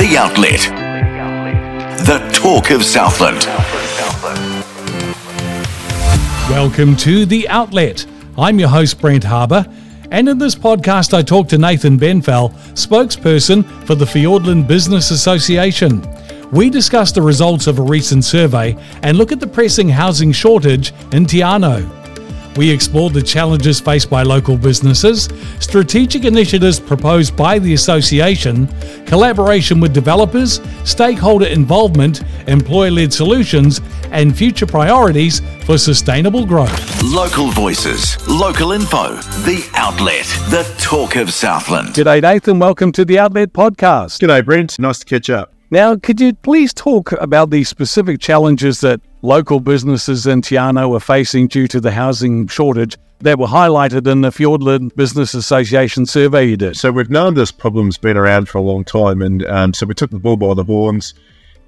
The Outlet. The talk of Southland. Welcome to The Outlet. I'm your host, Brent Harbour, and in this podcast, I talk to Nathan Benfell, spokesperson for the Fiordland Business Association. We discuss the results of a recent survey and look at the pressing housing shortage in Te Anau. We explored the challenges faced by local businesses, strategic initiatives proposed by the association, collaboration with developers, stakeholder involvement, employer led solutions, and future priorities for sustainable growth. Local voices, local info. The Outlet. The talk of Southland. G'day, Nathan. Welcome to the Outlet podcast. G'day, Brent. Nice to catch up. Now, could you please talk about the specific challenges that local businesses in Te Anau are facing due to the housing shortage that were highlighted in the Fiordland Business Association survey you did? So we've known this problem's been around for a long time, and um, so we took the bull by the horns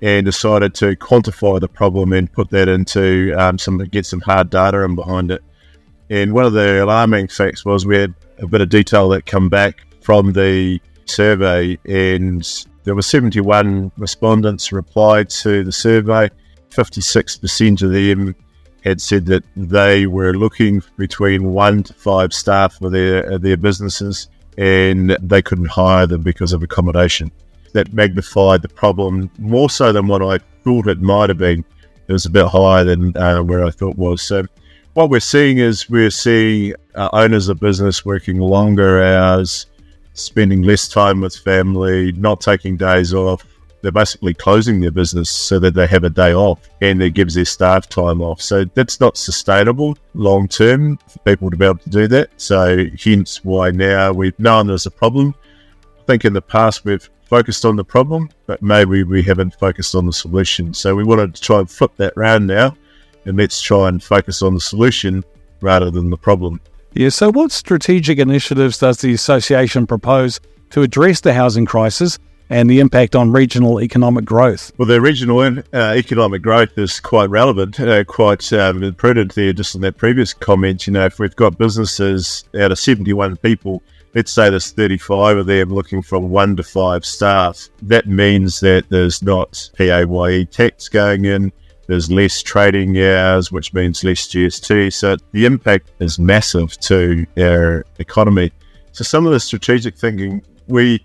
and decided to quantify the problem and put that into um, some get some hard data in behind it. And one of the alarming facts was we had a bit of detail that come back from the survey, and there were 71 respondents replied to the survey. 56% of them had said that they were looking between one to five staff for their their businesses, and they couldn't hire them because of accommodation. That magnified the problem more so than what I thought it might have been. It was a bit higher than uh, where I thought was. So, what we're seeing is we're seeing uh, owners of business working longer hours, spending less time with family, not taking days off. They're basically closing their business so that they have a day off and it gives their staff time off. So that's not sustainable long term for people to be able to do that. So hence why now we've known there's a problem. I think in the past we've focused on the problem, but maybe we haven't focused on the solution. So we wanted to try and flip that round now and let's try and focus on the solution rather than the problem. Yeah, so what strategic initiatives does the association propose to address the housing crisis and the impact on regional economic growth? Well, the regional uh, economic growth is quite relevant, uh, quite um, prudent there, just in that previous comment. You know, if we've got businesses out of 71 people, let's say there's 35 of them looking from one to five staff, that means that there's not PAYE tax going in there's less trading hours, which means less GST. So the impact is massive to our economy. So some of the strategic thinking, we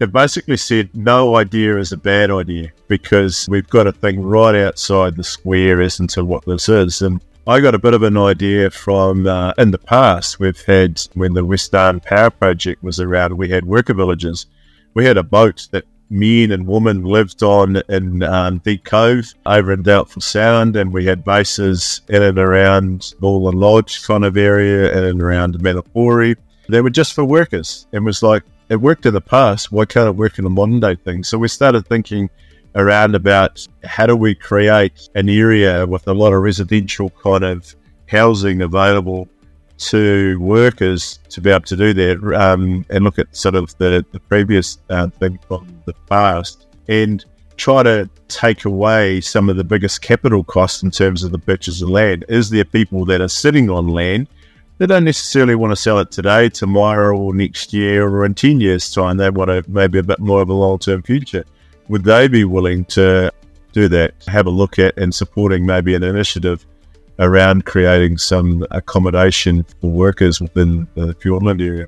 have basically said no idea is a bad idea because we've got a thing right outside the square as to what this is. And I got a bit of an idea from uh, in the past. We've had when the West Power Project was around, we had worker villages. We had a boat that men and women lived on in um, Deep Cove over in Doubtful Sound, and we had bases in and around Northern Lodge kind of area and around Manapouri. They were just for workers, and was like it worked in the past. Why can't it work in the modern day thing? So we started thinking around about how do we create an area with a lot of residential kind of housing available to workers to be able to do that um, and look at sort of the, the previous uh, thing from the past and try to take away some of the biggest capital costs in terms of the purchase of land. Is there people that are sitting on land? They don't necessarily want to sell it today, tomorrow, or next year, or in 10 years' time. They want a, maybe a bit more of a long term future. Would they be willing to do that? Have a look at and supporting maybe an initiative around creating some accommodation for workers within the Fiordland area.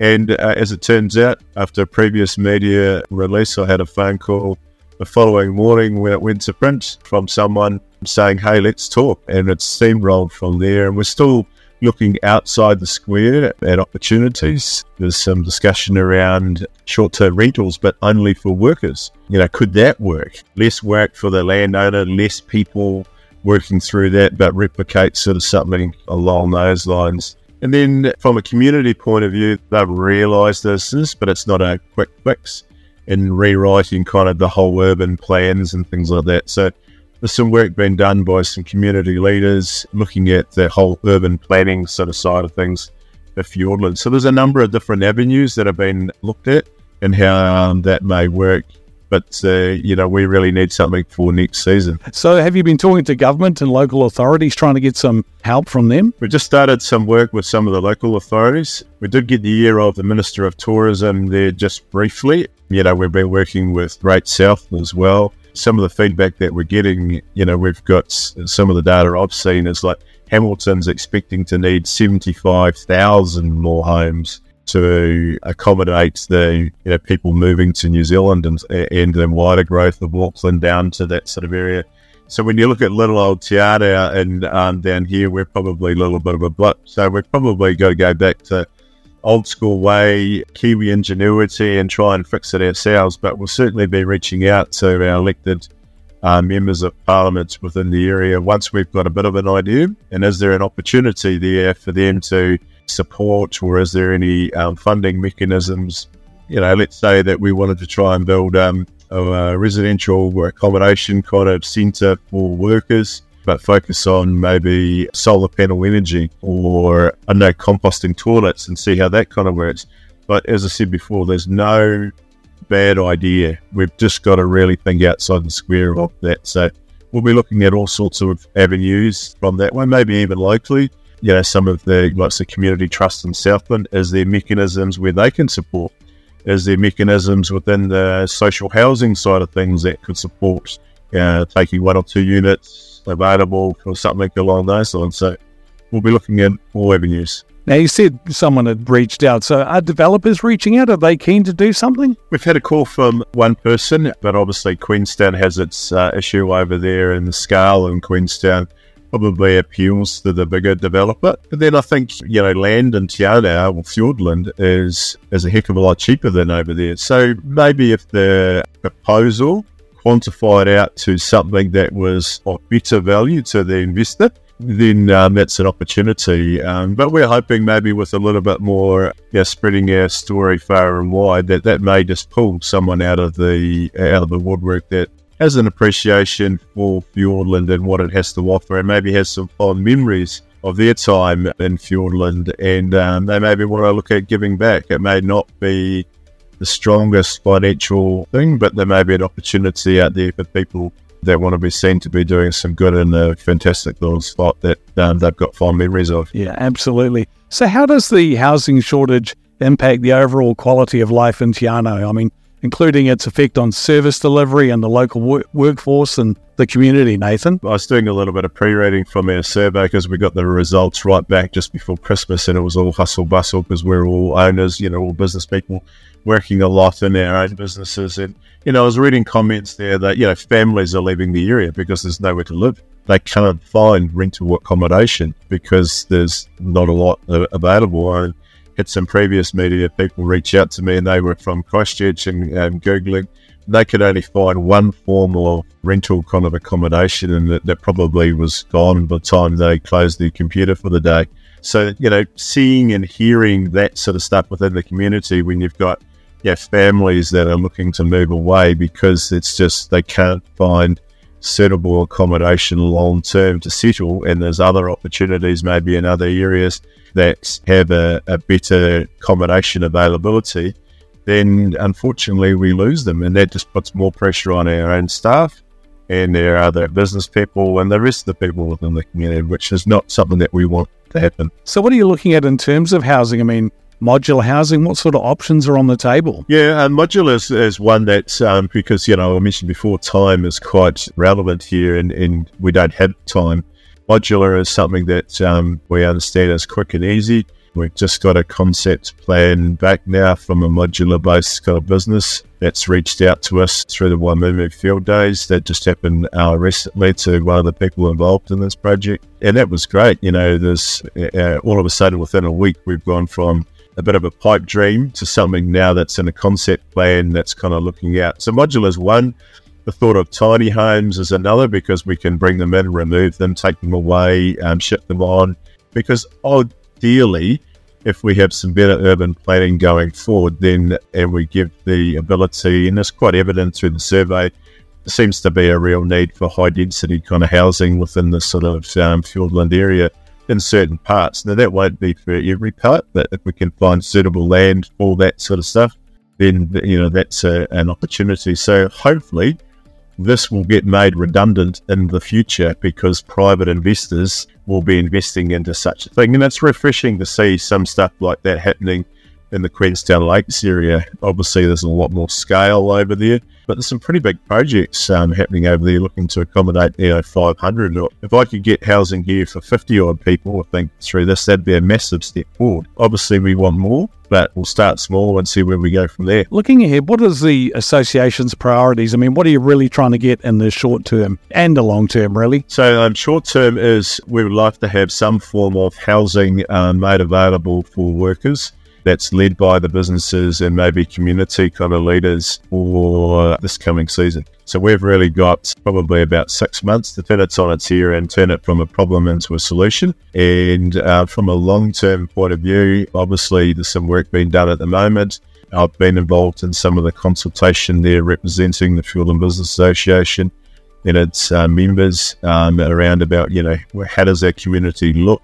And uh, as it turns out, after a previous media release, I had a phone call the following morning when it went to print from someone saying, Hey, let's talk. And it steamrolled from there. And we're still looking outside the square at opportunities. There's some discussion around short term rentals, but only for workers. You know, could that work? Less work for the landowner, less people working through that, but replicate sort of something along those lines. And then from a community point of view, they've realised this, but it's not a quick fix in rewriting kind of the whole urban plans and things like that. So there's some work being done by some community leaders looking at the whole urban planning sort of side of things for Fiordland. So there's a number of different avenues that have been looked at and how um, that may work but uh, you know we really need something for next season. So, have you been talking to government and local authorities trying to get some help from them? We just started some work with some of the local authorities. We did get the ear of the Minister of Tourism there just briefly. You know, we've been working with Great South as well. Some of the feedback that we're getting, you know, we've got some of the data I've seen is like Hamilton's expecting to need 75,000 more homes to accommodate the you know, people moving to New Zealand and, and the wider growth of Auckland down to that sort of area. So when you look at little old Te and um, down here, we're probably a little bit of a blip. So we've probably got to go back to old school way, Kiwi ingenuity, and try and fix it ourselves. But we'll certainly be reaching out to our elected uh, members of parliament within the area once we've got a bit of an idea. And is there an opportunity there for them to support, or is there any um, funding mechanisms? You know, let's say that we wanted to try and build um, a residential accommodation kind of centre for workers, but focus on maybe solar panel energy or I know composting toilets and see how that kind of works. But as I said before, there's no bad idea. We've just got to really think outside the square of that. So we'll be looking at all sorts of avenues from that one, maybe even locally. You know, some of the like the community trust in Southland is there mechanisms where they can support is there mechanisms within the social housing side of things that could support uh, taking one or two units available or something along those lines? So we'll be looking at all avenues. Now, you said someone had reached out. So, are developers reaching out? Are they keen to do something? We've had a call from one person, but obviously, Queenstown has its uh, issue over there, in the scale in Queenstown probably appeals to the bigger developer. But then I think, you know, land in Te or Fiordland is, is a heck of a lot cheaper than over there. So maybe if the proposal quantified out to something that was of better value to the investor, then um, that's an opportunity. Um, but we're hoping maybe with a little bit more you know, spreading our story far and wide that that may just pull someone out of the out of the woodwork that has an appreciation for Fiordland and what it has to offer, and maybe has some fond memories of their time in Fiordland, and um, they maybe want to look at giving back. It may not be the strongest financial thing, but there may be an opportunity out there for people that want to be seen to be doing some good in a fantastic little spot that um, they've got fond memories of. Yeah, absolutely. So, how does the housing shortage impact the overall quality of life in Te Anau? I mean, including its effect on service delivery and the local wor- workforce and the community, Nathan? I was doing a little bit of pre reading from our survey because we got the results right back just before Christmas and it was all hustle bustle because we're all owners, you know, all business people working a lot in our own businesses. And, you know, I was reading comments there that, you know, families are leaving the area because there's nowhere to live. They can't find rental accommodation because there's not a lot available. And, had some previous media people reach out to me and they were from Christchurch and um, Googling. They could only find one form of rental kind of accommodation and that, that probably was gone by the time they closed the computer for the day. So, you know, seeing and hearing that sort of stuff within the community when you've got yeah, families that are looking to move away because it's just they can't find suitable accommodation long term to settle, and there's other opportunities maybe in other areas that have a, a better accommodation availability, then unfortunately we lose them, and that just puts more pressure on our own staff and our other business people and the rest of the people within the community, which is not something that we want to happen. So, what are you looking at in terms of housing? I mean, modular housing, what sort of options are on the table? Yeah, and modular is, is one that, um, because, you know, I mentioned before, time is quite relevant here and, and we don't have time. Modular is something that um, we understand is quick and easy. We've just got a concept plan back now from a modular based kind of business that's reached out to us through the Waimumu Field Days that just happened uh, recently to one of the people involved in this project. And that was great. You know, there's uh, all of a sudden within a week, we've gone from a bit of a pipe dream to something now that's in a concept plan that's kind of looking out. So modular is one. The thought of tiny homes is another because we can bring them in, remove them, take them away, um, ship them on. Because ideally, if we have some better urban planning going forward, then and we give the ability, and it's quite evident through the survey, there seems to be a real need for high density kind of housing within the sort of um, area in certain parts. Now, that won't be for every part, but if we can find suitable land for that sort of stuff, then you know that's a, an opportunity. So hopefully, this will get made redundant in the future because private investors will be investing into such a thing. And it's refreshing to see some stuff like that happening in the Queenstown Lakes area. Obviously, there's a lot more scale over there, but there's some pretty big projects um, happening over there looking to accommodate, you know, 500. If I could get housing here for 50 odd people, I think through this, that'd be a massive step forward. Obviously, we want more, but we'll start small and see where we go from there. Looking ahead, what is the association's priorities? I mean, what are you really trying to get in the short term and the long term, really? So, um, short term is we would like to have some form of housing um, made available for workers that's led by the businesses and maybe community kind of leaders for this coming season. So we've really got probably about six months to turn it on its ear and turn it from a problem into a solution. And uh, from a long term point of view, obviously there's some work being done at the moment. I've been involved in some of the consultation there representing the Fiordland Business Association and its uh, members um, around about, you know, how does our community look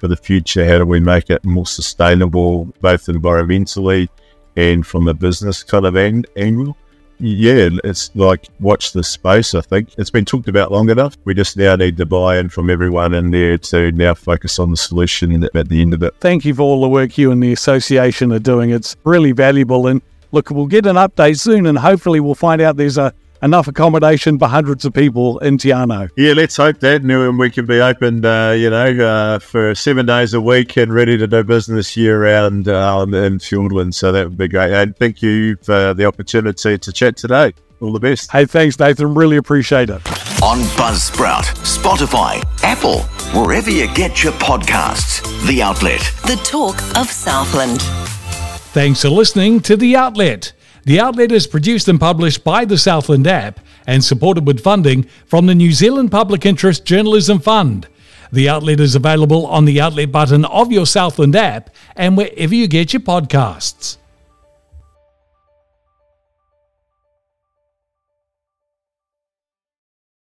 for the future? How do we make it more sustainable, both environmentally and from a business kind of angle? Yeah, it's like watch the space. I think it's been talked about long enough. We just now need the buy-in from everyone in there to now focus on the solution at the end of it. Thank you for all the work you and the association are doing. It's really valuable. And look, we'll get an update soon, and hopefully we'll find out there's a enough accommodation for hundreds of people in Te Anau. Yeah, let's hope that. And we can be open, uh, you know, uh, for seven days a week and ready to do business year round uh, in Fiordland. So that would be great. And thank you for the opportunity to chat today. All the best. Hey, thanks, Nathan. Really appreciate it. On Buzzsprout, Spotify, Apple, wherever you get your podcasts. The Outlet. The talk of Southland. Thanks for listening to The Outlet. The outlet is produced and published by the Southland app and supported with funding from the New Zealand Public Interest Journalism Fund. The outlet is available on the outlet button of your Southland app and wherever you get your podcasts.